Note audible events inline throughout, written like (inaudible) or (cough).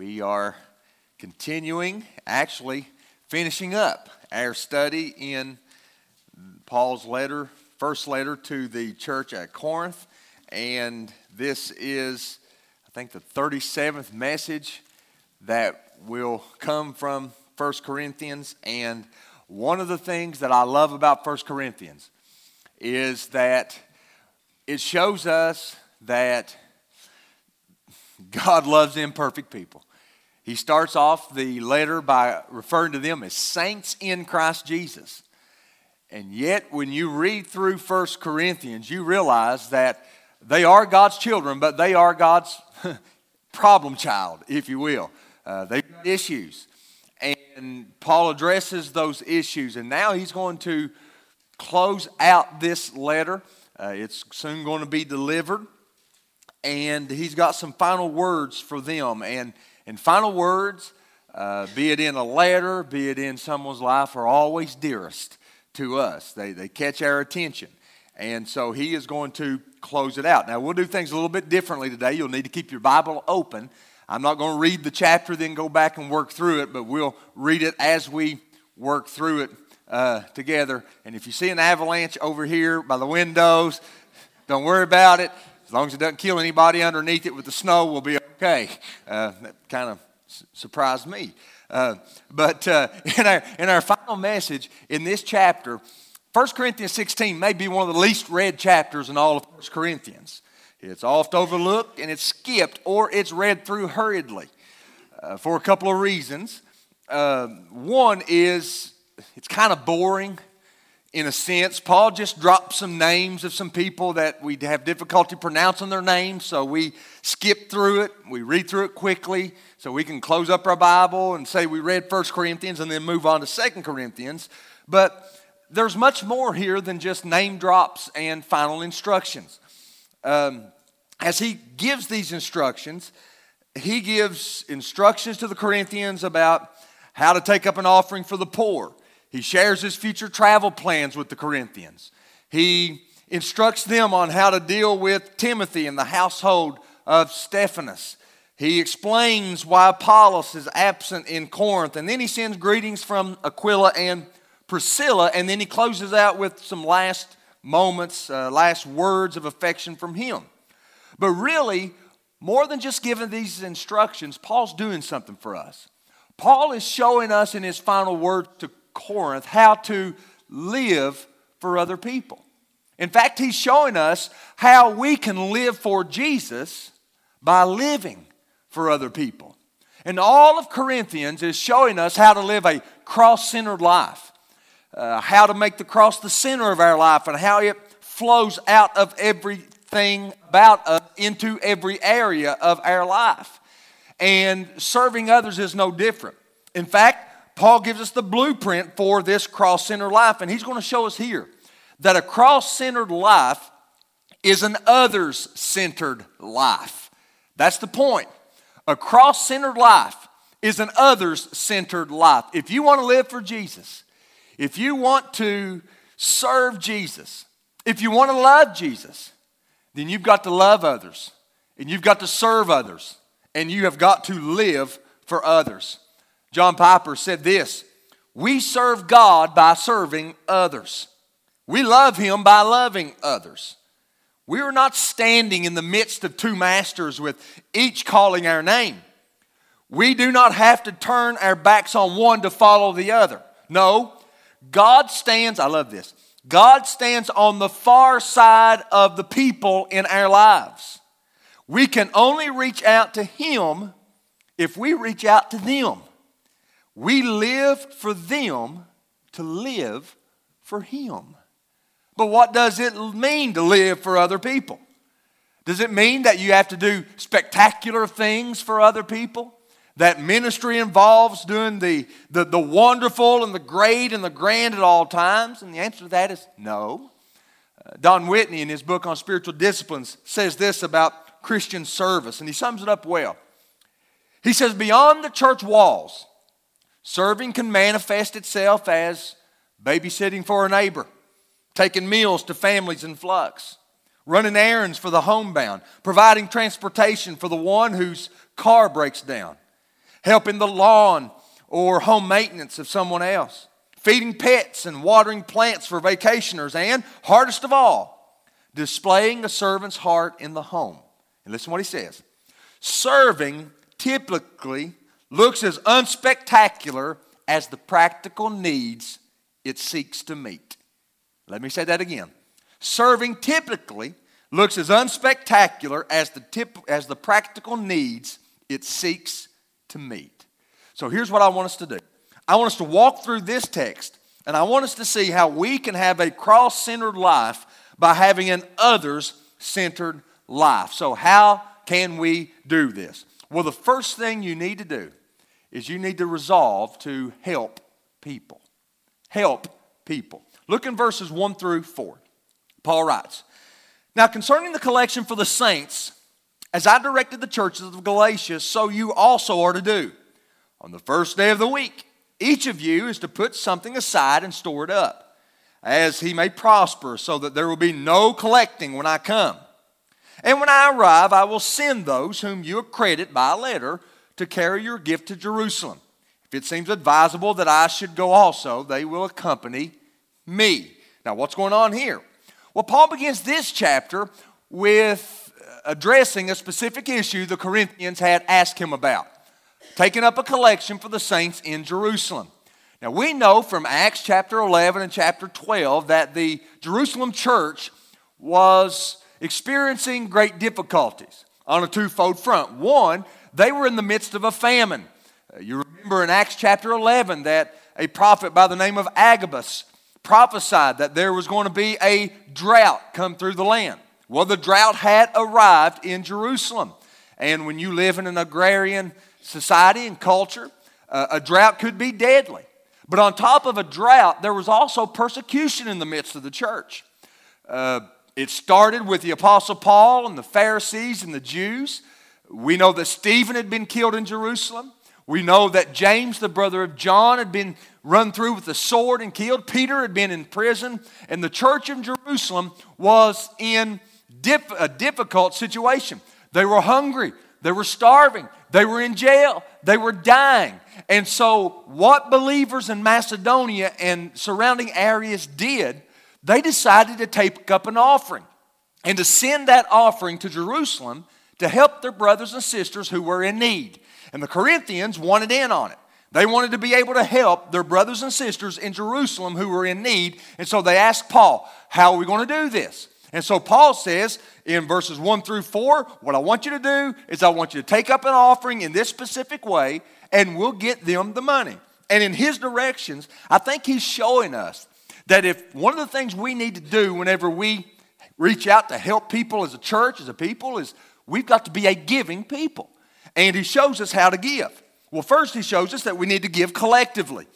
We are continuing, actually finishing up our study in Paul's letter, first letter to the church at Corinth. And this is, I think, the 37th message that will come from 1 Corinthians. And one of the things that I love about 1 Corinthians is that it shows us that God loves imperfect people. He starts off the letter by referring to them as saints in Christ Jesus. And yet, when you read through 1 Corinthians, you realize that they are God's children, but they are God's (laughs) problem child, if you will. Uh, they've got issues. And Paul addresses those issues. And now he's going to close out this letter. Uh, it's soon going to be delivered and he's got some final words for them. And, and final words, uh, be it in a letter, be it in someone's life, are always dearest to us. They, they catch our attention. And so he is going to close it out. Now, we'll do things a little bit differently today. You'll need to keep your Bible open. I'm not going to read the chapter, then go back and work through it, but we'll read it as we work through it uh, together. And if you see an avalanche over here by the windows, don't worry about it. As long as it doesn't kill anybody underneath it with the snow, we'll be okay. Uh, that kind of surprised me. Uh, but uh, (laughs) in, our, in our final message in this chapter, 1 Corinthians 16 may be one of the least read chapters in all of 1 Corinthians. It's oft overlooked and it's skipped or it's read through hurriedly uh, for a couple of reasons. Uh, one is it's kind of boring in a sense. Paul just dropped some names of some people that we have difficulty pronouncing their names, so we skip through it. We read through it quickly so we can close up our Bible and say we read 1 Corinthians and then move on to 2 Corinthians. But there's much more here than just name drops and final instructions. Um, as he gives these instructions, he gives instructions to the Corinthians about how to take up an offering for the poor he shares his future travel plans with the Corinthians. He instructs them on how to deal with Timothy and the household of Stephanus. He explains why Apollos is absent in Corinth. And then he sends greetings from Aquila and Priscilla. And then he closes out with some last moments, uh, last words of affection from him. But really, more than just giving these instructions, Paul's doing something for us. Paul is showing us in his final word to Corinth how to live for other people. In fact, he's showing us how we can live for Jesus by living for other people. And all of Corinthians is showing us how to live a cross centered life, uh, how to make the cross the center of our life, and how it flows out of everything about us into every area of our life. And serving others is no different. In fact, Paul gives us the blueprint for this cross centered life, and he's going to show us here that a cross centered life is an others centered life. That's the point. A cross centered life is an others centered life. If you want to live for Jesus, if you want to serve Jesus, if you want to love Jesus, then you've got to love others and you've got to serve others and you have got to live for others. John Piper said this We serve God by serving others. We love Him by loving others. We are not standing in the midst of two masters with each calling our name. We do not have to turn our backs on one to follow the other. No, God stands, I love this, God stands on the far side of the people in our lives. We can only reach out to Him if we reach out to them. We live for them to live for Him. But what does it mean to live for other people? Does it mean that you have to do spectacular things for other people? That ministry involves doing the, the, the wonderful and the great and the grand at all times? And the answer to that is no. Uh, Don Whitney, in his book on spiritual disciplines, says this about Christian service, and he sums it up well. He says, Beyond the church walls, Serving can manifest itself as babysitting for a neighbor, taking meals to families in flux, running errands for the homebound, providing transportation for the one whose car breaks down. helping the lawn or home maintenance of someone else, feeding pets and watering plants for vacationers, and hardest of all, displaying a servant's heart in the home. And listen to what he says serving typically looks as unspectacular as the practical needs it seeks to meet. Let me say that again. Serving typically looks as unspectacular as the, tip, as the practical needs it seeks to meet. So here's what I want us to do I want us to walk through this text, and I want us to see how we can have a cross centered life by having an others centered life. So, how can we do this? Well, the first thing you need to do is you need to resolve to help people. Help people. Look in verses 1 through 4. Paul writes Now, concerning the collection for the saints, as I directed the churches of Galatia, so you also are to do. On the first day of the week, each of you is to put something aside and store it up, as he may prosper, so that there will be no collecting when I come. And when I arrive, I will send those whom you accredit by letter to carry your gift to Jerusalem. If it seems advisable that I should go also, they will accompany me. Now, what's going on here? Well, Paul begins this chapter with addressing a specific issue the Corinthians had asked him about taking up a collection for the saints in Jerusalem. Now, we know from Acts chapter 11 and chapter 12 that the Jerusalem church was experiencing great difficulties on a twofold front. One, they were in the midst of a famine. You remember in Acts chapter 11 that a prophet by the name of Agabus prophesied that there was going to be a drought come through the land. Well, the drought had arrived in Jerusalem. And when you live in an agrarian society and culture, uh, a drought could be deadly. But on top of a drought, there was also persecution in the midst of the church. Uh, it started with the Apostle Paul and the Pharisees and the Jews. We know that Stephen had been killed in Jerusalem. We know that James, the brother of John, had been run through with a sword and killed. Peter had been in prison. And the church in Jerusalem was in a difficult situation. They were hungry, they were starving, they were in jail, they were dying. And so, what believers in Macedonia and surrounding areas did they decided to take up an offering and to send that offering to Jerusalem to help their brothers and sisters who were in need. And the Corinthians wanted in on it. They wanted to be able to help their brothers and sisters in Jerusalem who were in need. And so they asked Paul, How are we going to do this? And so Paul says in verses 1 through 4, What I want you to do is I want you to take up an offering in this specific way, and we'll get them the money. And in his directions, I think he's showing us that if one of the things we need to do whenever we reach out to help people as a church, as a people, is we've got to be a giving people. And he shows us how to give. Well, first, he shows us that we need to give collectively.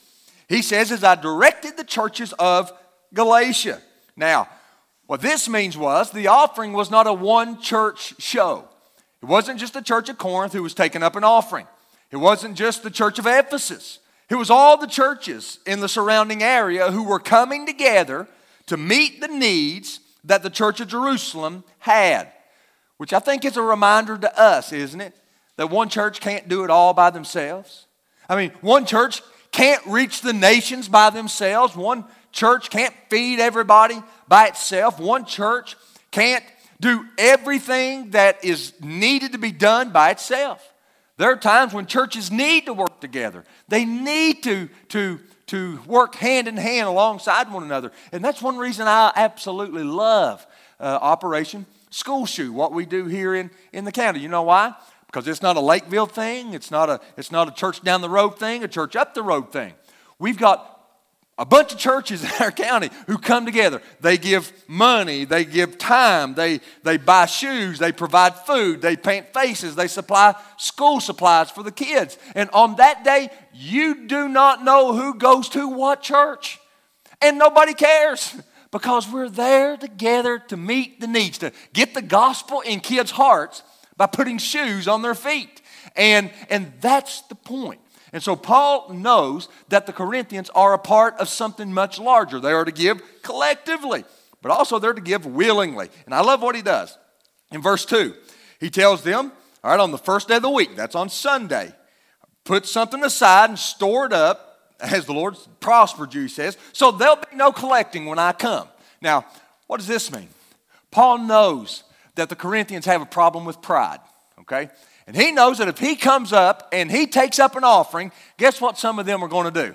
He says, as I directed the churches of Galatia. Now, what this means was the offering was not a one church show. It wasn't just the church of Corinth who was taking up an offering, it wasn't just the church of Ephesus. It was all the churches in the surrounding area who were coming together to meet the needs that the church of Jerusalem had, which I think is a reminder to us, isn't it? That one church can't do it all by themselves. I mean, one church can't reach the nations by themselves. One church can't feed everybody by itself. One church can't do everything that is needed to be done by itself. There are times when churches need to work together. They need to, to, to work hand in hand alongside one another. And that's one reason I absolutely love uh, Operation School Shoe, what we do here in, in the county. You know why? Because it's not a Lakeville thing, it's not a, it's not a church down the road thing, a church up the road thing. We've got a bunch of churches (laughs) in our county who come together. They give money, they give time, they, they buy shoes, they provide food, they paint faces, they supply school supplies for the kids. And on that day, you do not know who goes to what church. And nobody cares (laughs) because we're there together to meet the needs, to get the gospel in kids' hearts by putting shoes on their feet. And, and that's the point. And so Paul knows that the Corinthians are a part of something much larger. They are to give collectively, but also they're to give willingly. And I love what he does. In verse 2, he tells them, all right, on the first day of the week, that's on Sunday, put something aside and store it up, as the Lord prospered you, he says, so there'll be no collecting when I come. Now, what does this mean? Paul knows that the Corinthians have a problem with pride, okay? And he knows that if he comes up and he takes up an offering, guess what some of them are going to do?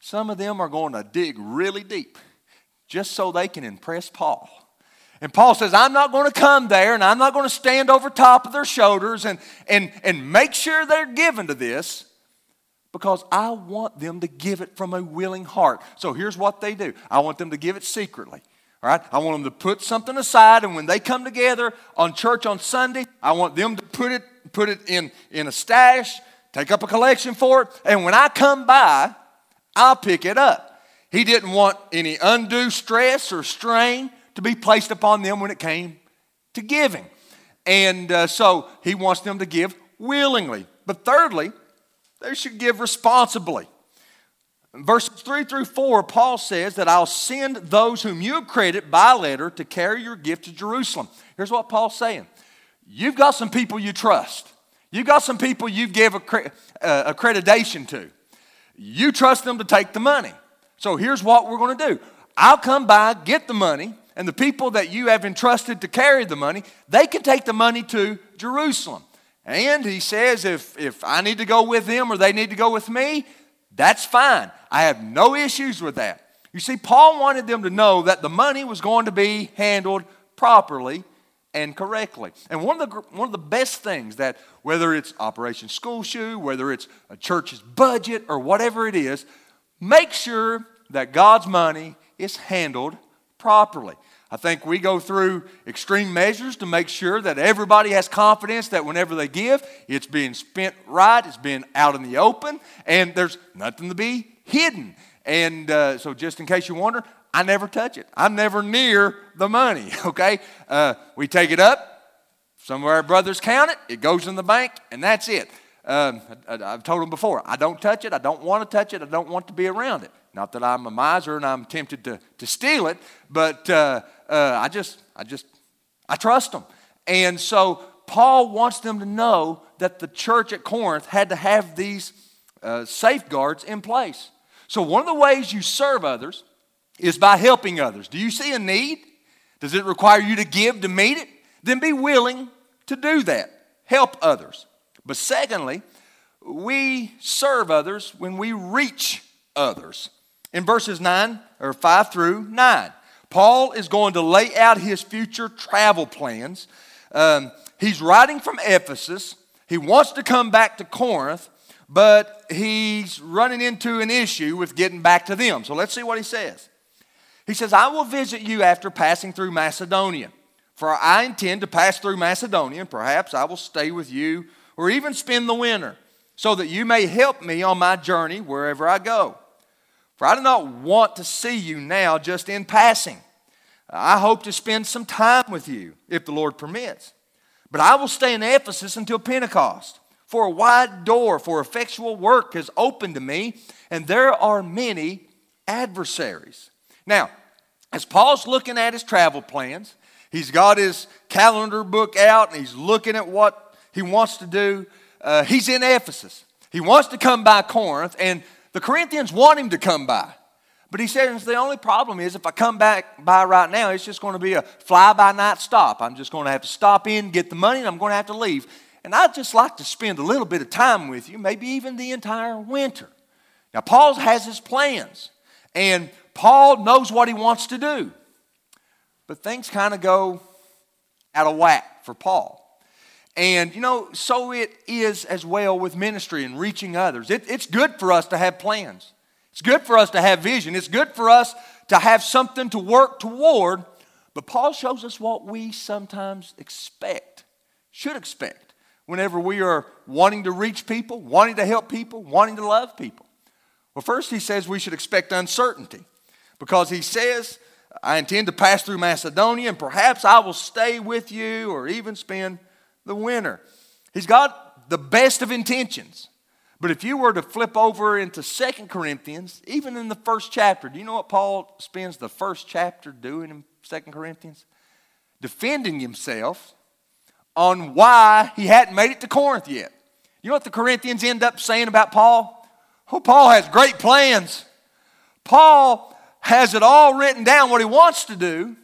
Some of them are going to dig really deep just so they can impress Paul. And Paul says, I'm not going to come there and I'm not going to stand over top of their shoulders and, and, and make sure they're given to this because I want them to give it from a willing heart. So here's what they do I want them to give it secretly. All right? I want them to put something aside, and when they come together on church on Sunday, I want them to put it, put it in, in a stash, take up a collection for it, and when I come by, I'll pick it up. He didn't want any undue stress or strain to be placed upon them when it came to giving. And uh, so he wants them to give willingly. But thirdly, they should give responsibly. Verses 3 through 4, Paul says that I'll send those whom you accredit by letter to carry your gift to Jerusalem. Here's what Paul's saying You've got some people you trust, you've got some people you give accre- uh, accreditation to. You trust them to take the money. So here's what we're going to do I'll come by, get the money, and the people that you have entrusted to carry the money, they can take the money to Jerusalem. And he says, if, if I need to go with them or they need to go with me, that's fine. I have no issues with that. You see, Paul wanted them to know that the money was going to be handled properly and correctly. And one of the, one of the best things that, whether it's Operation School Shoe, whether it's a church's budget, or whatever it is, make sure that God's money is handled properly. I think we go through extreme measures to make sure that everybody has confidence that whenever they give, it's being spent right, it's being out in the open, and there's nothing to be hidden. And uh, so, just in case you wonder, I never touch it. I'm never near the money, (laughs) okay? Uh, we take it up, some of our brothers count it, it goes in the bank, and that's it. Um, I, have told them before, I don't touch it, I don't want to touch it, I don't want to be around it. Not that I'm a miser and I'm tempted to, to steal it, but uh, uh, I just, I just, I trust them. And so Paul wants them to know that the church at Corinth had to have these uh, safeguards in place. So one of the ways you serve others is by helping others. Do you see a need? Does it require you to give to meet it? Then be willing to do that. Help others. But secondly, we serve others when we reach others in verses 9 or 5 through 9. Paul is going to lay out his future travel plans. Um, he's writing from Ephesus. He wants to come back to Corinth, but he's running into an issue with getting back to them. So let's see what he says. He says, I will visit you after passing through Macedonia, for I intend to pass through Macedonia, and perhaps I will stay with you or even spend the winter, so that you may help me on my journey wherever I go. For I do not want to see you now just in passing. I hope to spend some time with you, if the Lord permits. But I will stay in Ephesus until Pentecost. For a wide door for effectual work has opened to me, and there are many adversaries. Now, as Paul's looking at his travel plans, he's got his calendar book out and he's looking at what he wants to do. Uh, he's in Ephesus. He wants to come by Corinth, and the Corinthians want him to come by. But he says the only problem is if I come back by right now, it's just going to be a fly by night stop. I'm just going to have to stop in, get the money, and I'm going to have to leave. And I'd just like to spend a little bit of time with you, maybe even the entire winter. Now, Paul has his plans, and Paul knows what he wants to do. But things kind of go out of whack for Paul. And, you know, so it is as well with ministry and reaching others. It, it's good for us to have plans, it's good for us to have vision, it's good for us to have something to work toward. But Paul shows us what we sometimes expect, should expect, whenever we are wanting to reach people, wanting to help people, wanting to love people. Well, first, he says we should expect uncertainty because he says, I intend to pass through Macedonia and perhaps I will stay with you or even spend the winter. He's got the best of intentions. But if you were to flip over into Second Corinthians, even in the first chapter, do you know what Paul spends the first chapter doing in Second Corinthians? Defending himself on why he hadn't made it to Corinth yet. You know what the Corinthians end up saying about Paul? Oh, Paul has great plans. Paul has it all written down what he wants to do,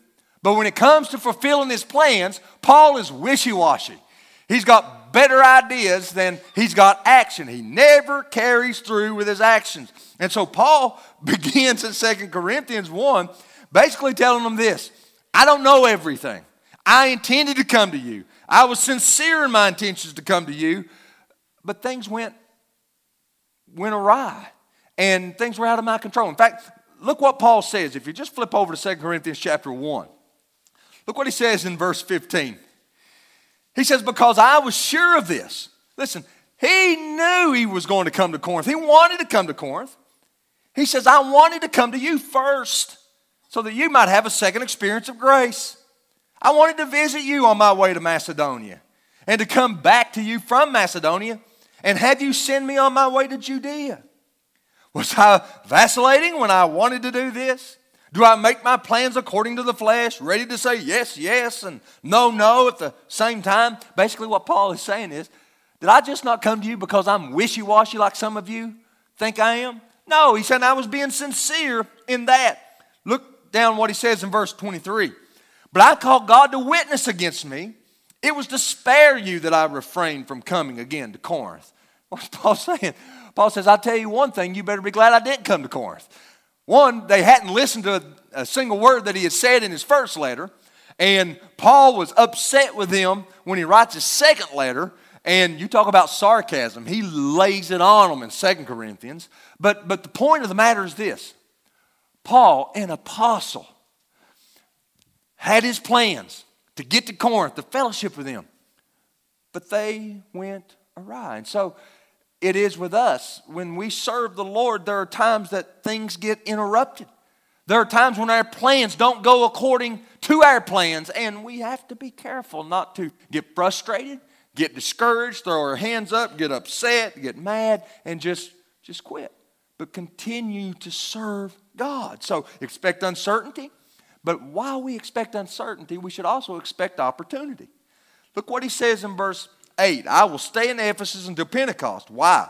but when it comes to fulfilling his plans, Paul is wishy washy. He's got better ideas than he's got action. He never carries through with his actions. And so Paul (laughs) begins in Second Corinthians 1 basically telling them this I don't know everything. I intended to come to you. I was sincere in my intentions to come to you, but things went went awry and things were out of my control. In fact, look what Paul says. If you just flip over to 2 Corinthians chapter 1, look what he says in verse 15. He says, Because I was sure of this. Listen, he knew he was going to come to Corinth. He wanted to come to Corinth. He says, I wanted to come to you first so that you might have a second experience of grace. I wanted to visit you on my way to Macedonia and to come back to you from Macedonia and have you send me on my way to Judea. Was I vacillating when I wanted to do this? Do I make my plans according to the flesh, ready to say yes, yes, and no, no at the same time? Basically, what Paul is saying is, did I just not come to you because I'm wishy washy like some of you think I am? No, he said I was being sincere in that. Look down what he says in verse 23. But I call God to witness against me. It was to spare you that I refrained from coming again to Corinth. (laughs) What's Paul saying? Paul says, I'll tell you one thing, you better be glad I didn't come to Corinth. One, they hadn't listened to a, a single word that he had said in his first letter. And Paul was upset with them when he writes his second letter. And you talk about sarcasm, he lays it on them in Second Corinthians. But, but the point of the matter is this Paul, an apostle, had his plans to get to Corinth, to fellowship with them, but they went awry. And so it is with us. When we serve the Lord, there are times that things get interrupted. There are times when our plans don't go according to our plans, and we have to be careful not to get frustrated, get discouraged, throw our hands up, get upset, get mad, and just, just quit. But continue to serve God. So expect uncertainty, but while we expect uncertainty, we should also expect opportunity. Look what he says in verse 8 I will stay in Ephesus until Pentecost. Why?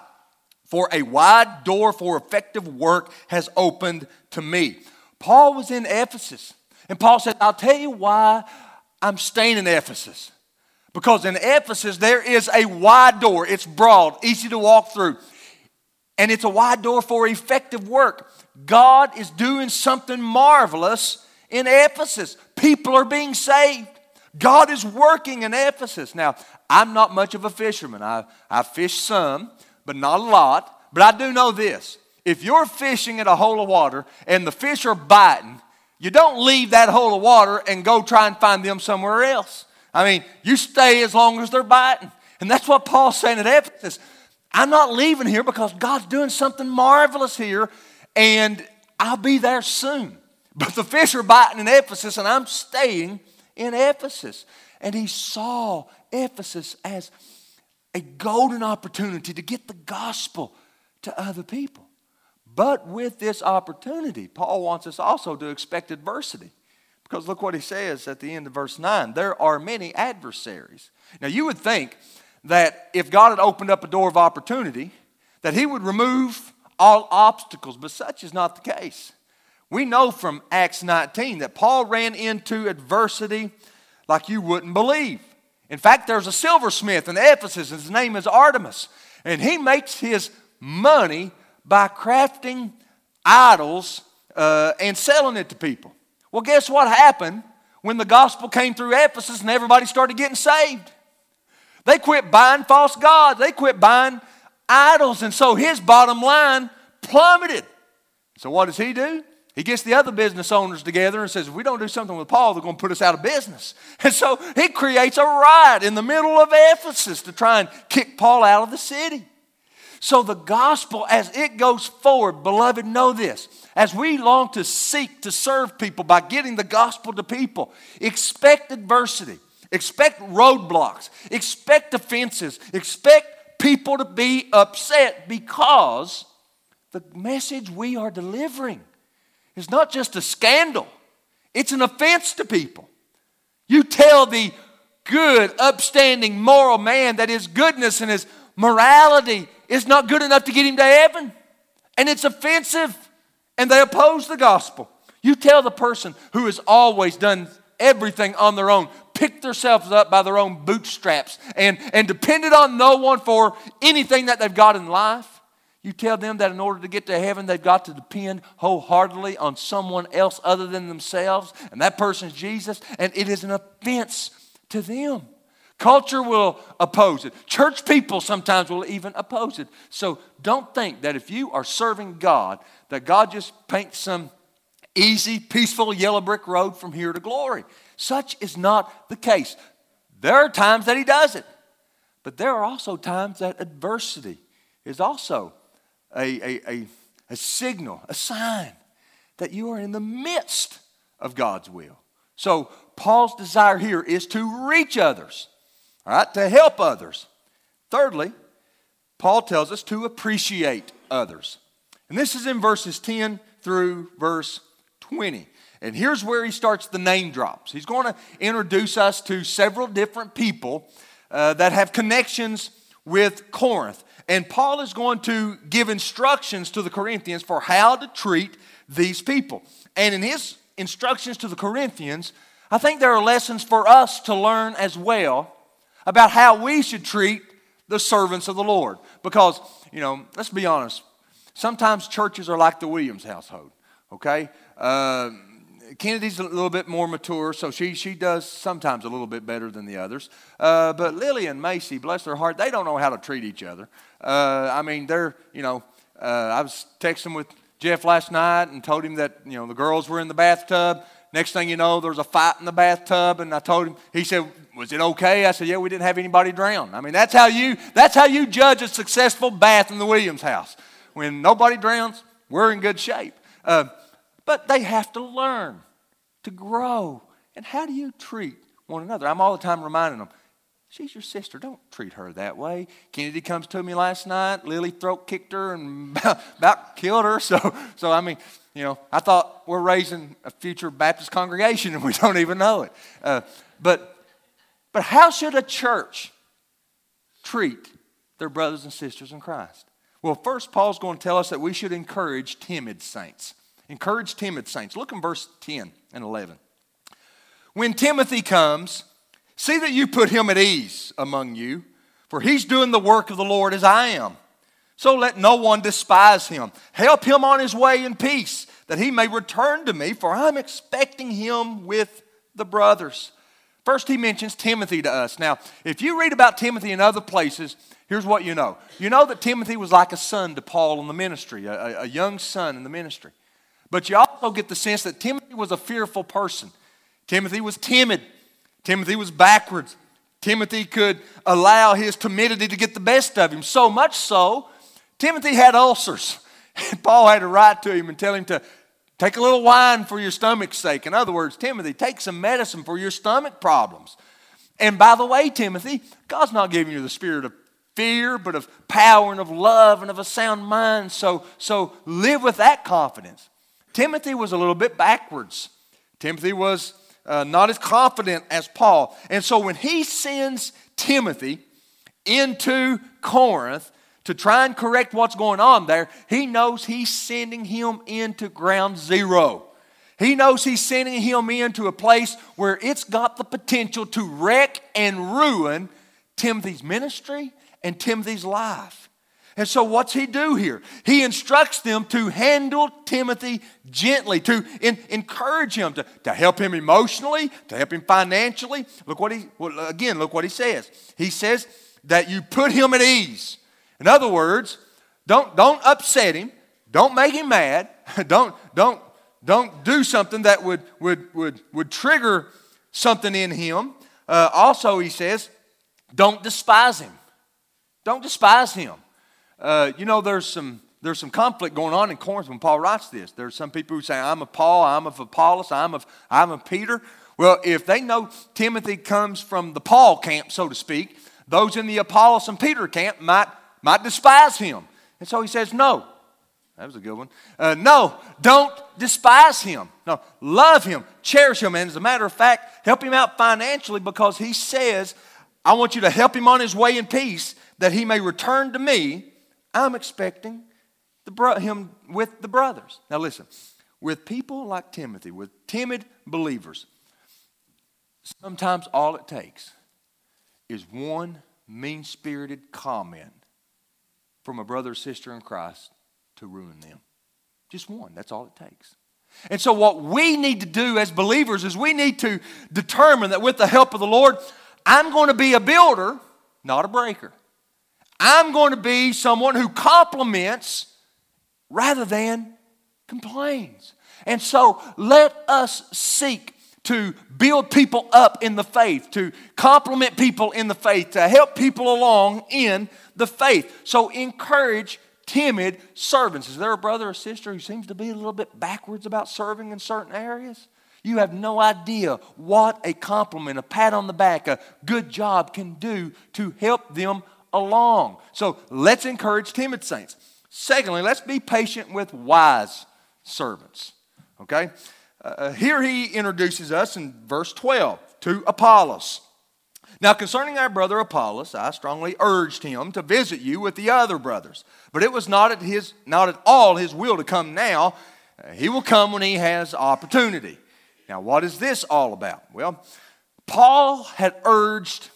For a wide door for effective work has opened to me. Paul was in Ephesus, and Paul said, I'll tell you why I'm staying in Ephesus. Because in Ephesus, there is a wide door. It's broad, easy to walk through. And it's a wide door for effective work. God is doing something marvelous in Ephesus. People are being saved. God is working in Ephesus. Now, I'm not much of a fisherman. I, I fish some, but not a lot. But I do know this if you're fishing at a hole of water and the fish are biting, you don't leave that hole of water and go try and find them somewhere else. I mean, you stay as long as they're biting. And that's what Paul's saying at Ephesus. I'm not leaving here because God's doing something marvelous here, and I'll be there soon. But the fish are biting in Ephesus, and I'm staying in Ephesus. And he saw Ephesus as a golden opportunity to get the gospel to other people. But with this opportunity, Paul wants us also to expect adversity. Because look what he says at the end of verse 9 there are many adversaries. Now, you would think that if God had opened up a door of opportunity, that he would remove all obstacles, but such is not the case. We know from Acts 19 that Paul ran into adversity like you wouldn't believe. In fact, there's a silversmith in Ephesus, his name is Artemas, and he makes his money by crafting idols uh, and selling it to people. Well, guess what happened when the gospel came through Ephesus and everybody started getting saved? They quit buying false gods, they quit buying idols, and so his bottom line plummeted. So, what does he do? He gets the other business owners together and says, if we don't do something with Paul, they're going to put us out of business. (laughs) And so he creates a riot in the middle of Ephesus to try and kick Paul out of the city. So the gospel, as it goes forward, beloved, know this. As we long to seek to serve people by getting the gospel to people, expect adversity, expect roadblocks, expect offenses, expect people to be upset because the message we are delivering is not just a scandal, it's an offense to people. You tell the good, upstanding, moral man that his goodness and his morality is not good enough to get him to heaven. And it's offensive. And they oppose the gospel. You tell the person who has always done everything on their own, picked themselves up by their own bootstraps, and, and depended on no one for anything that they've got in life. You tell them that in order to get to heaven, they've got to depend wholeheartedly on someone else other than themselves, and that person's Jesus, and it is an offense to them. Culture will oppose it. Church people sometimes will even oppose it. So don't think that if you are serving God, that God just paints some easy, peaceful yellow brick road from here to glory. Such is not the case. There are times that He does it, but there are also times that adversity is also a, a, a signal, a sign that you are in the midst of God's will. So, Paul's desire here is to reach others, all right, to help others. Thirdly, Paul tells us to appreciate others. And this is in verses 10 through verse 20. And here's where he starts the name drops. He's going to introduce us to several different people uh, that have connections with Corinth. And Paul is going to give instructions to the Corinthians for how to treat these people. And in his instructions to the Corinthians, I think there are lessons for us to learn as well about how we should treat the servants of the Lord. Because, you know, let's be honest, sometimes churches are like the Williams household, okay? Uh, Kennedy's a little bit more mature, so she, she does sometimes a little bit better than the others. Uh, but Lily and Macy, bless their heart, they don't know how to treat each other. Uh, I mean, they're, you know, uh, I was texting with Jeff last night and told him that, you know, the girls were in the bathtub. Next thing you know, there was a fight in the bathtub, and I told him, he said, was it okay? I said, yeah, we didn't have anybody drown. I mean, that's how you, that's how you judge a successful bath in the Williams house. When nobody drowns, we're in good shape. Uh, but they have to learn to grow. And how do you treat one another? I'm all the time reminding them, she's your sister. Don't treat her that way. Kennedy comes to me last night. Lily throat kicked her and (laughs) about killed her. So, so I mean, you know, I thought we're raising a future Baptist congregation and we don't even know it. Uh, but, but how should a church treat their brothers and sisters in Christ? Well, first, Paul's going to tell us that we should encourage timid saints. Encourage timid saints. Look in verse 10 and 11. When Timothy comes, see that you put him at ease among you, for he's doing the work of the Lord as I am. So let no one despise him. Help him on his way in peace, that he may return to me, for I'm expecting him with the brothers. First, he mentions Timothy to us. Now, if you read about Timothy in other places, here's what you know. You know that Timothy was like a son to Paul in the ministry, a, a young son in the ministry. But you also get the sense that Timothy was a fearful person. Timothy was timid. Timothy was backwards. Timothy could allow his timidity to get the best of him. So much so, Timothy had ulcers. And (laughs) Paul had to write to him and tell him to take a little wine for your stomach's sake. In other words, Timothy, take some medicine for your stomach problems. And by the way, Timothy, God's not giving you the spirit of fear, but of power and of love and of a sound mind. So, so live with that confidence. Timothy was a little bit backwards. Timothy was uh, not as confident as Paul. And so when he sends Timothy into Corinth to try and correct what's going on there, he knows he's sending him into ground zero. He knows he's sending him into a place where it's got the potential to wreck and ruin Timothy's ministry and Timothy's life. And so, what's he do here? He instructs them to handle Timothy gently, to in, encourage him, to, to help him emotionally, to help him financially. Look what he, well, again, look what he says. He says that you put him at ease. In other words, don't, don't upset him, don't make him mad, (laughs) don't, don't, don't do something that would, would, would, would trigger something in him. Uh, also, he says, don't despise him. Don't despise him. Uh, you know, there's some there's some conflict going on in Corinth when Paul writes this. There's some people who say, I'm of Paul, I'm of Apollos, I'm of, I'm of Peter. Well, if they know Timothy comes from the Paul camp, so to speak, those in the Apollos and Peter camp might, might despise him. And so he says, No. That was a good one. Uh, no, don't despise him. No, love him, cherish him. And as a matter of fact, help him out financially because he says, I want you to help him on his way in peace that he may return to me, I'm expecting the bro- him with the brothers. Now listen, with people like Timothy, with timid believers, sometimes all it takes is one mean spirited comment from a brother or sister in Christ to ruin them. Just one, that's all it takes. And so, what we need to do as believers is we need to determine that with the help of the Lord, I'm going to be a builder, not a breaker. I'm going to be someone who compliments rather than complains. And so, let us seek to build people up in the faith, to compliment people in the faith, to help people along in the faith. So, encourage timid servants. Is there a brother or sister who seems to be a little bit backwards about serving in certain areas? You have no idea what a compliment, a pat on the back, a good job can do to help them along. So let's encourage timid saints. Secondly, let's be patient with wise servants. Okay? Uh, here he introduces us in verse 12 to Apollos. Now, concerning our brother Apollos, I strongly urged him to visit you with the other brothers, but it was not at, his, not at all his will to come now. Uh, he will come when he has opportunity. Now, what is this all about? Well, Paul had urged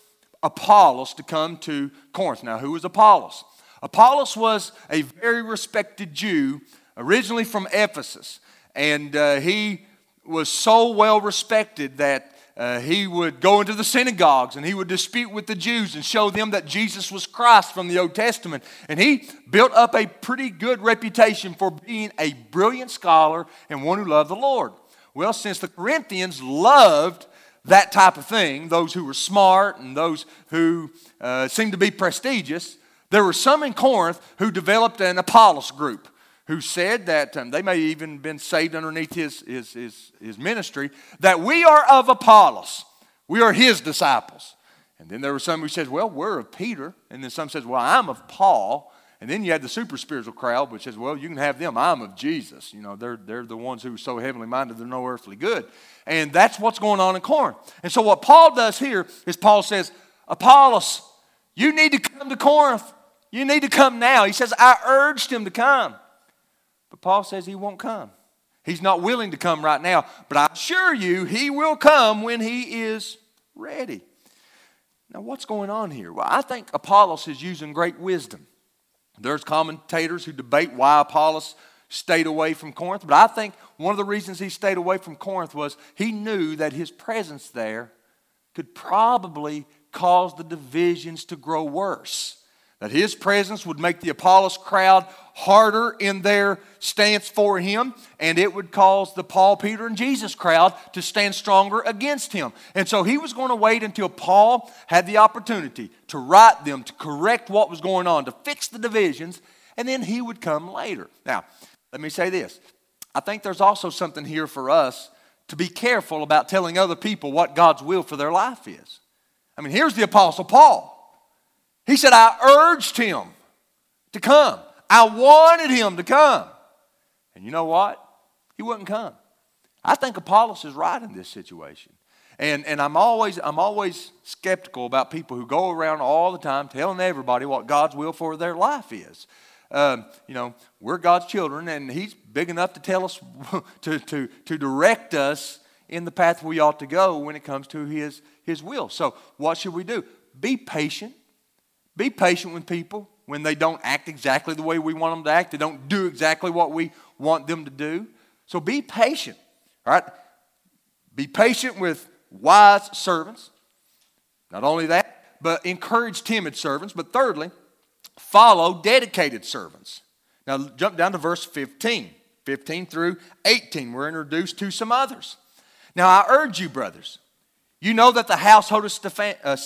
Apollos to come to Corinth. Now, who was Apollos? Apollos was a very respected Jew, originally from Ephesus, and uh, he was so well respected that uh, he would go into the synagogues and he would dispute with the Jews and show them that Jesus was Christ from the Old Testament. And he built up a pretty good reputation for being a brilliant scholar and one who loved the Lord. Well, since the Corinthians loved that type of thing, those who were smart and those who uh, seemed to be prestigious, there were some in Corinth who developed an Apollos group who said that um, they may have even been saved underneath his, his, his, his ministry, that we are of Apollos. We are his disciples. And then there were some who said, well, we're of Peter. And then some says, well, I'm of Paul. And then you had the super spiritual crowd, which says, well, you can have them. I'm of Jesus. You know, they're, they're the ones who are so heavenly minded, they're no earthly good. And that's what's going on in Corinth. And so what Paul does here is Paul says, Apollos, you need to come to Corinth. You need to come now. He says, I urged him to come. But Paul says he won't come. He's not willing to come right now, but I assure you, he will come when he is ready. Now, what's going on here? Well, I think Apollos is using great wisdom. There's commentators who debate why Apollos stayed away from Corinth, but I think one of the reasons he stayed away from Corinth was he knew that his presence there could probably cause the divisions to grow worse that his presence would make the Apollos crowd harder in their stance for him, and it would cause the Paul, Peter, and Jesus crowd to stand stronger against him. And so he was going to wait until Paul had the opportunity to write them, to correct what was going on, to fix the divisions, and then he would come later. Now, let me say this I think there's also something here for us to be careful about telling other people what God's will for their life is. I mean, here's the Apostle Paul. He said, I urged him to come. I wanted him to come. And you know what? He wouldn't come. I think Apollos is right in this situation. And, and I'm, always, I'm always skeptical about people who go around all the time telling everybody what God's will for their life is. Um, you know, we're God's children, and He's big enough to tell us, (laughs) to, to, to direct us in the path we ought to go when it comes to His, His will. So, what should we do? Be patient be patient with people when they don't act exactly the way we want them to act. They don't do exactly what we want them to do. So be patient, all right? Be patient with wise servants. Not only that, but encourage timid servants. But thirdly, follow dedicated servants. Now jump down to verse 15. 15 through 18, we're introduced to some others. Now I urge you, brothers, you know that the household of uh,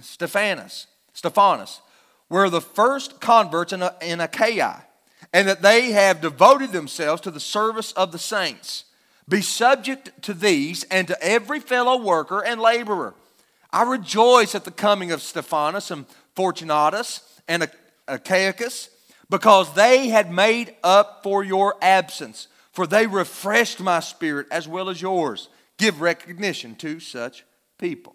Stephanus, Stephanus, were the first converts in, in Achaia, and that they have devoted themselves to the service of the saints. Be subject to these and to every fellow worker and laborer. I rejoice at the coming of Stephanus and Fortunatus and Achaicus, because they had made up for your absence, for they refreshed my spirit as well as yours. Give recognition to such people.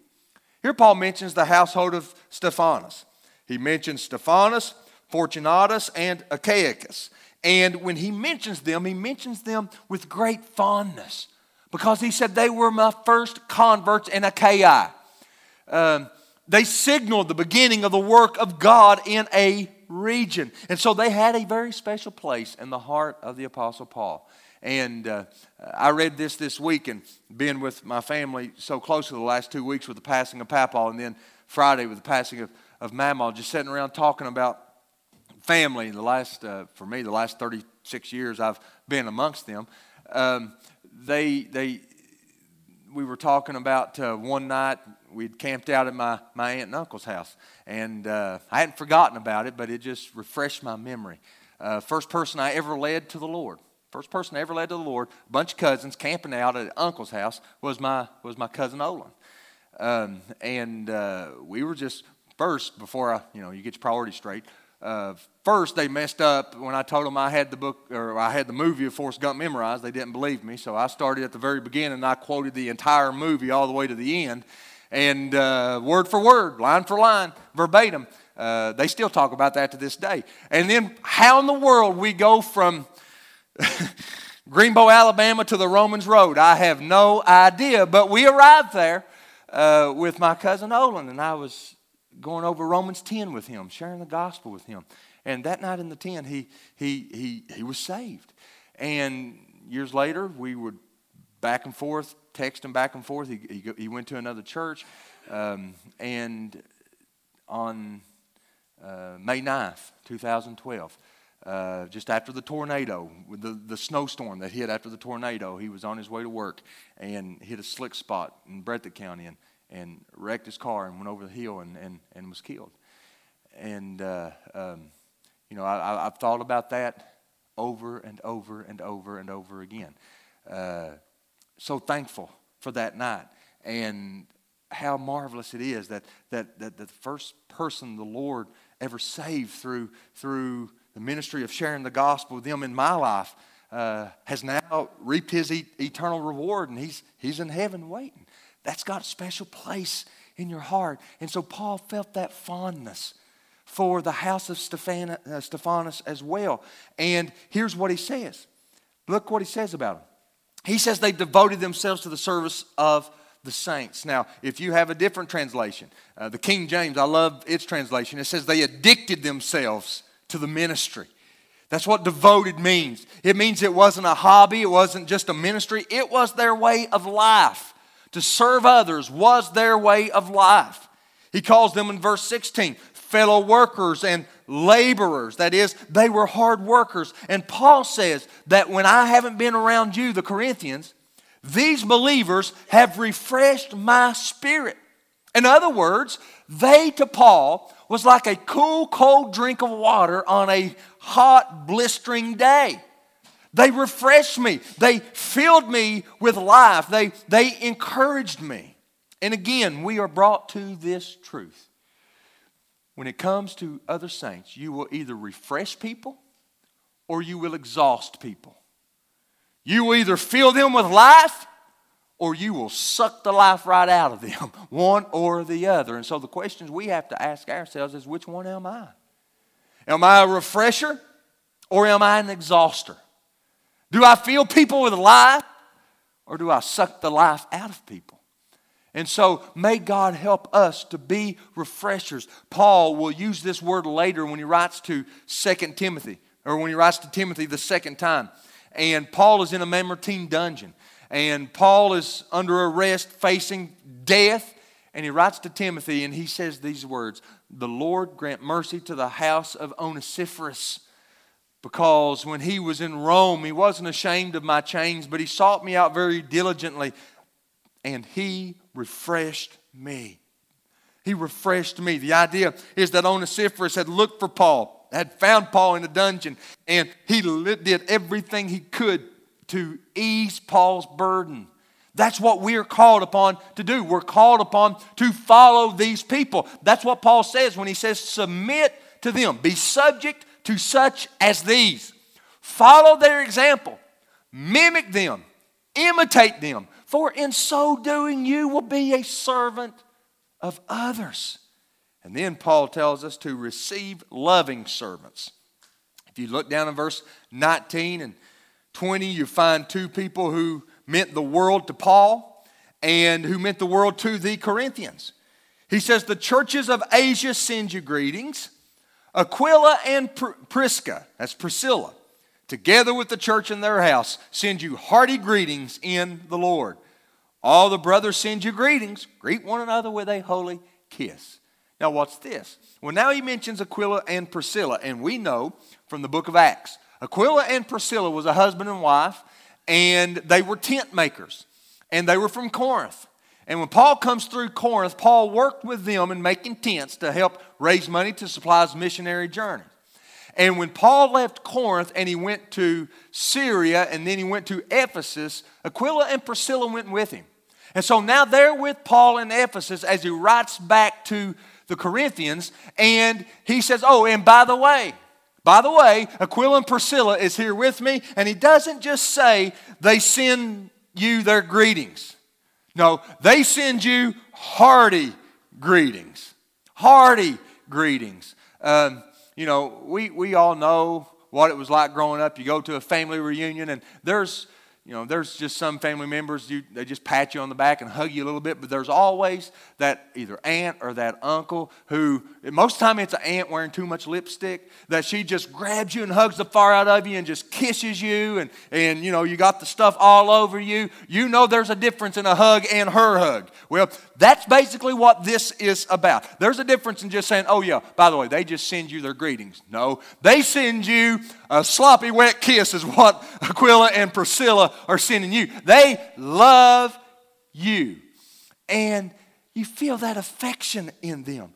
Here, Paul mentions the household of Stephanus. He mentions Stephanus, Fortunatus, and Achaicus. And when he mentions them, he mentions them with great fondness because he said they were my first converts in Achaia. Um, they signaled the beginning of the work of God in a region. And so they had a very special place in the heart of the Apostle Paul. And uh, I read this this week and being with my family so close to the last two weeks with the passing of Papa and then Friday with the passing of, of Mama, just sitting around talking about family. The last, uh, for me, the last 36 years I've been amongst them. Um, they, they, we were talking about uh, one night we'd camped out at my, my aunt and uncle's house. And uh, I hadn't forgotten about it, but it just refreshed my memory. Uh, first person I ever led to the Lord First person I ever led to the Lord, a bunch of cousins camping out at uncle's house was my, was my cousin Olin. Um, and uh, we were just, first, before I, you know, you get your priorities straight, uh, first they messed up when I told them I had the book, or I had the movie of Forrest Gump memorized. They didn't believe me. So I started at the very beginning and I quoted the entire movie all the way to the end. And uh, word for word, line for line, verbatim. Uh, they still talk about that to this day. And then how in the world we go from (laughs) Greenbow, Alabama to the Romans Road. I have no idea, but we arrived there uh, with my cousin Olin, and I was going over Romans 10 with him, sharing the gospel with him. And that night in the tent, he, he, he, he was saved. And years later, we would back and forth, texting back and forth. He, he, he went to another church. Um, and on uh, May 9th, 2012, uh, just after the tornado, the, the snowstorm that hit after the tornado, he was on his way to work and hit a slick spot in Breathitt County and, and wrecked his car and went over the hill and, and, and was killed. And, uh, um, you know, I, have thought about that over and over and over and over again. Uh, so thankful for that night and how marvelous it is that, that, that the first person the Lord ever saved through, through the ministry of sharing the gospel with them in my life uh, has now reaped his e- eternal reward and he's, he's in heaven waiting. That's got a special place in your heart. And so Paul felt that fondness for the house of uh, Stephanas as well. And here's what he says look what he says about them. He says they devoted themselves to the service of the saints. Now, if you have a different translation, uh, the King James, I love its translation, it says they addicted themselves to the ministry. That's what devoted means. It means it wasn't a hobby, it wasn't just a ministry, it was their way of life. To serve others was their way of life. He calls them in verse 16 fellow workers and laborers. That is, they were hard workers. And Paul says that when I haven't been around you, the Corinthians, these believers have refreshed my spirit. In other words, they to Paul was like a cool, cold drink of water on a hot, blistering day. They refreshed me. They filled me with life. They, they encouraged me. And again, we are brought to this truth. When it comes to other saints, you will either refresh people or you will exhaust people. You will either fill them with life or you will suck the life right out of them, (laughs) one or the other. And so the questions we have to ask ourselves is which one am I? Am I a refresher or am I an exhauster? Do I fill people with life or do I suck the life out of people? And so may God help us to be refreshers. Paul will use this word later when he writes to Second Timothy, or when he writes to Timothy the second time. And Paul is in a Mamertine dungeon and Paul is under arrest, facing death. And he writes to Timothy and he says these words The Lord grant mercy to the house of Onesiphorus. Because when he was in Rome, he wasn't ashamed of my chains, but he sought me out very diligently and he refreshed me. He refreshed me. The idea is that Onesiphorus had looked for Paul, had found Paul in a dungeon, and he did everything he could to ease Paul's burden. That's what we're called upon to do. We're called upon to follow these people. That's what Paul says when he says, submit to them, be subject to such as these. Follow their example, mimic them, imitate them, for in so doing you will be a servant of others. And then Paul tells us to receive loving servants. If you look down in verse 19 and 20, you find two people who meant the world to Paul and who meant the world to the Corinthians. He says, The churches of Asia send you greetings. Aquila and Pr- Prisca, that's Priscilla, together with the church in their house, send you hearty greetings in the Lord. All the brothers send you greetings. Greet one another with a holy kiss. Now, what's this? Well, now he mentions Aquila and Priscilla, and we know from the book of Acts. Aquila and Priscilla was a husband and wife, and they were tent makers, and they were from Corinth. And when Paul comes through Corinth, Paul worked with them in making tents to help raise money to supply his missionary journey. And when Paul left Corinth and he went to Syria and then he went to Ephesus, Aquila and Priscilla went with him. And so now they're with Paul in Ephesus as he writes back to the Corinthians. And he says, Oh, and by the way, by the way, Aquila and Priscilla is here with me. And he doesn't just say they send you their greetings. No, they send you hearty greetings. Hearty greetings. Um, you know, we, we all know what it was like growing up. You go to a family reunion, and there's you know, there's just some family members, you, they just pat you on the back and hug you a little bit, but there's always that either aunt or that uncle who, most of the time it's an aunt wearing too much lipstick, that she just grabs you and hugs the far out of you and just kisses you, and, and you know, you got the stuff all over you. You know there's a difference in a hug and her hug. Well, that's basically what this is about. There's a difference in just saying, oh, yeah, by the way, they just send you their greetings. No, they send you a sloppy, wet kiss, is what (laughs) Aquila and Priscilla are sending you. They love you. And you feel that affection in them.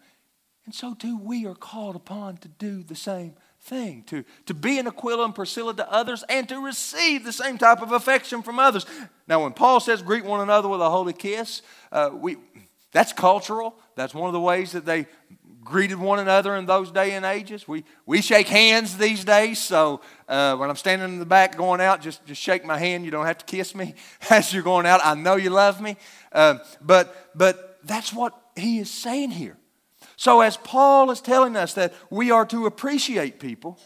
And so, too, we are called upon to do the same thing to, to be an Aquila and Priscilla to others and to receive the same type of affection from others. Now, when Paul says greet one another with a holy kiss, uh, we, that's cultural. That's one of the ways that they greeted one another in those day and ages. We, we shake hands these days, so uh, when I'm standing in the back going out, just, just shake my hand. You don't have to kiss me (laughs) as you're going out. I know you love me. Uh, but, but that's what he is saying here. So, as Paul is telling us that we are to appreciate people,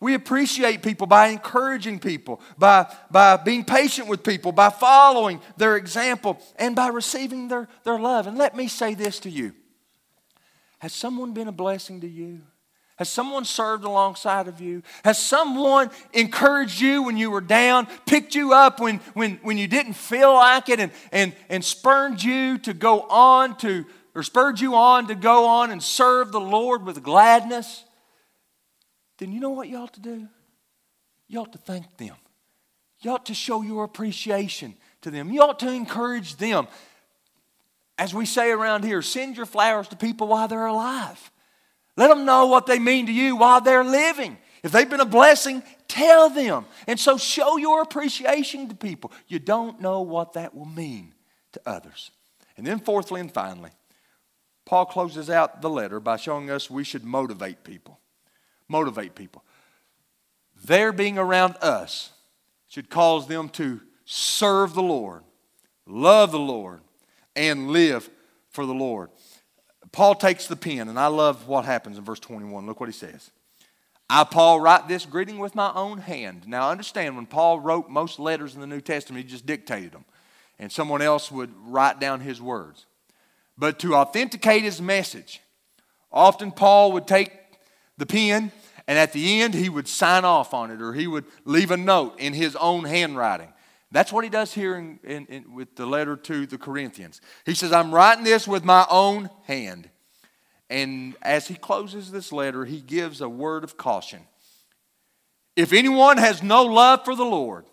we appreciate people by encouraging people, by, by being patient with people, by following their example, and by receiving their, their love. And let me say this to you has someone been a blessing to you? Has someone served alongside of you? Has someone encouraged you when you were down, picked you up when, when, when you didn't feel like it, and, and, and spurred you to go on to, or spurred you on to go on and serve the Lord with gladness? Then you know what you ought to do? You ought to thank them. You ought to show your appreciation to them. You ought to encourage them as we say around here, send your flowers to people while they're alive. Let them know what they mean to you while they're living. If they've been a blessing, tell them. And so show your appreciation to people. You don't know what that will mean to others. And then, fourthly and finally, Paul closes out the letter by showing us we should motivate people. Motivate people. Their being around us should cause them to serve the Lord, love the Lord, and live for the Lord. Paul takes the pen, and I love what happens in verse 21. Look what he says. I, Paul, write this greeting with my own hand. Now, understand, when Paul wrote most letters in the New Testament, he just dictated them, and someone else would write down his words. But to authenticate his message, often Paul would take the pen, and at the end, he would sign off on it, or he would leave a note in his own handwriting. That's what he does here in, in, in, with the letter to the Corinthians. He says, I'm writing this with my own hand. And as he closes this letter, he gives a word of caution. If anyone has no love for the Lord,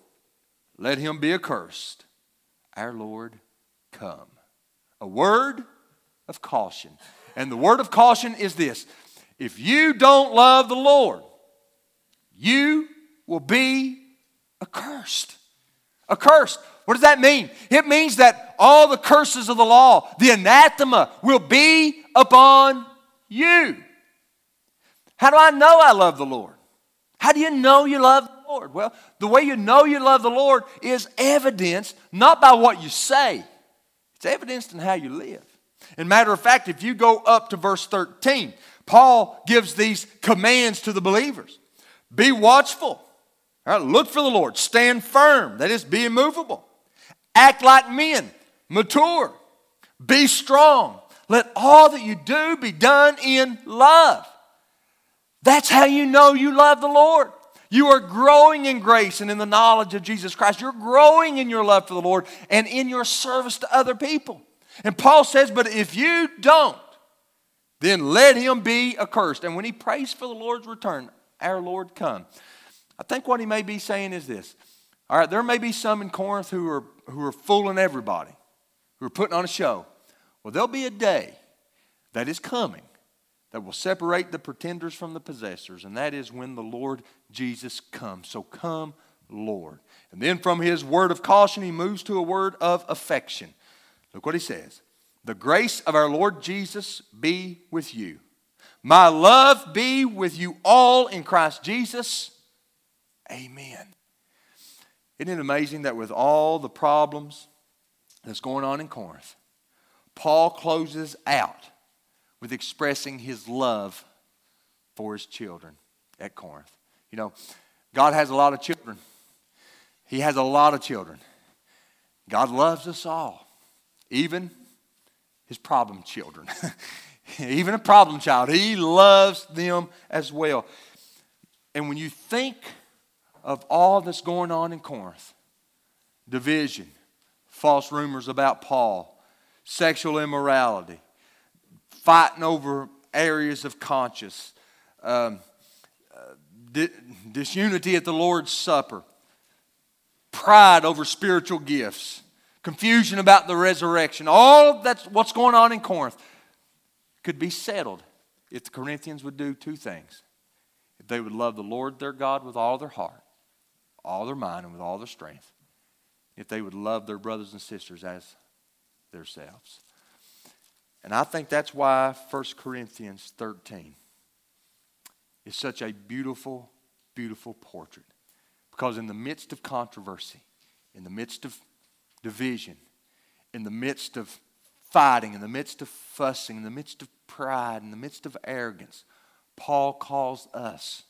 let him be accursed. Our Lord, come. A word of caution. And the word of caution is this if you don't love the Lord, you will be accursed accursed. What does that mean? It means that all the curses of the law, the anathema, will be upon you. How do I know I love the Lord? How do you know you love the Lord? Well, the way you know you love the Lord is evidenced not by what you say, it's evidenced in how you live. And matter of fact, if you go up to verse 13, Paul gives these commands to the believers Be watchful, right, look for the Lord, stand firm, that is, be immovable, act like men, mature, be strong. Let all that you do be done in love. That's how you know you love the Lord. You are growing in grace and in the knowledge of Jesus Christ. You're growing in your love for the Lord and in your service to other people. And Paul says, But if you don't, then let him be accursed. And when he prays for the Lord's return, our Lord come. I think what he may be saying is this. All right, there may be some in Corinth who are, who are fooling everybody, who are putting on a show. Well, there'll be a day that is coming that will separate the pretenders from the possessors, and that is when the Lord Jesus comes. So come, Lord. And then from his word of caution, he moves to a word of affection. Look what he says The grace of our Lord Jesus be with you. My love be with you all in Christ Jesus. Amen. Isn't it amazing that with all the problems that's going on in Corinth, Paul closes out with expressing his love for his children at Corinth. You know, God has a lot of children, He has a lot of children. God loves us all, even His problem children. (laughs) even a problem child, He loves them as well. And when you think of all that's going on in Corinth division, false rumors about Paul, sexual immorality, fighting over areas of conscience, um, uh, di- disunity at the Lord's Supper, pride over spiritual gifts, confusion about the resurrection. All that's what's going on in Corinth could be settled if the Corinthians would do two things. If they would love the Lord their God with all their heart, all their mind, and with all their strength. If they would love their brothers and sisters as themselves. And I think that's why 1 Corinthians 13 is such a beautiful, beautiful portrait. Because in the midst of controversy, in the midst of division, in the midst of fighting, in the midst of fussing, in the midst of pride, in the midst of arrogance, Paul calls us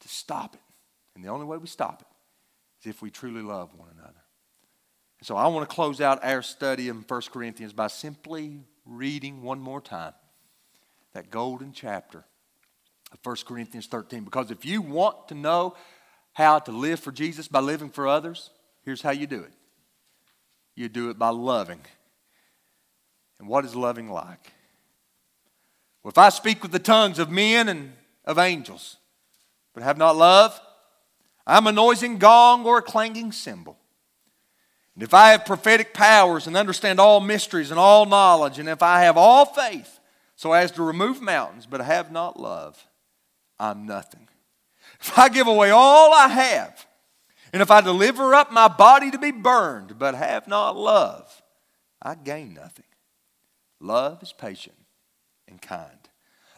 to stop it. And the only way we stop it is if we truly love one another. And So I want to close out our study in 1 Corinthians by simply reading one more time that golden chapter of 1 Corinthians 13. Because if you want to know how to live for Jesus by living for others, here's how you do it you do it by loving. And what is loving like? Well, if I speak with the tongues of men and of angels, but have not love, I'm a noising gong or a clanging cymbal. And if I have prophetic powers and understand all mysteries and all knowledge, and if I have all faith so as to remove mountains, but have not love, I'm nothing. If I give away all I have, and if I deliver up my body to be burned, but have not love, I gain nothing. Love is patient and kind.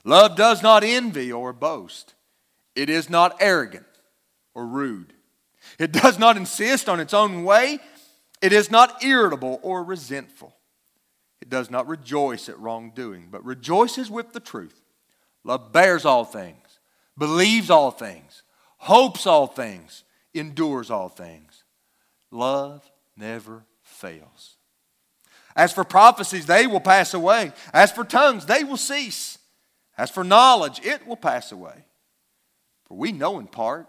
Love does not envy or boast. It is not arrogant or rude. It does not insist on its own way. It is not irritable or resentful. It does not rejoice at wrongdoing, but rejoices with the truth. Love bears all things, believes all things, hopes all things, endures all things. Love never fails. As for prophecies, they will pass away. As for tongues, they will cease. As for knowledge, it will pass away. For we know in part,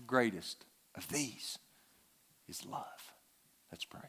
The greatest of these is love. Let's pray.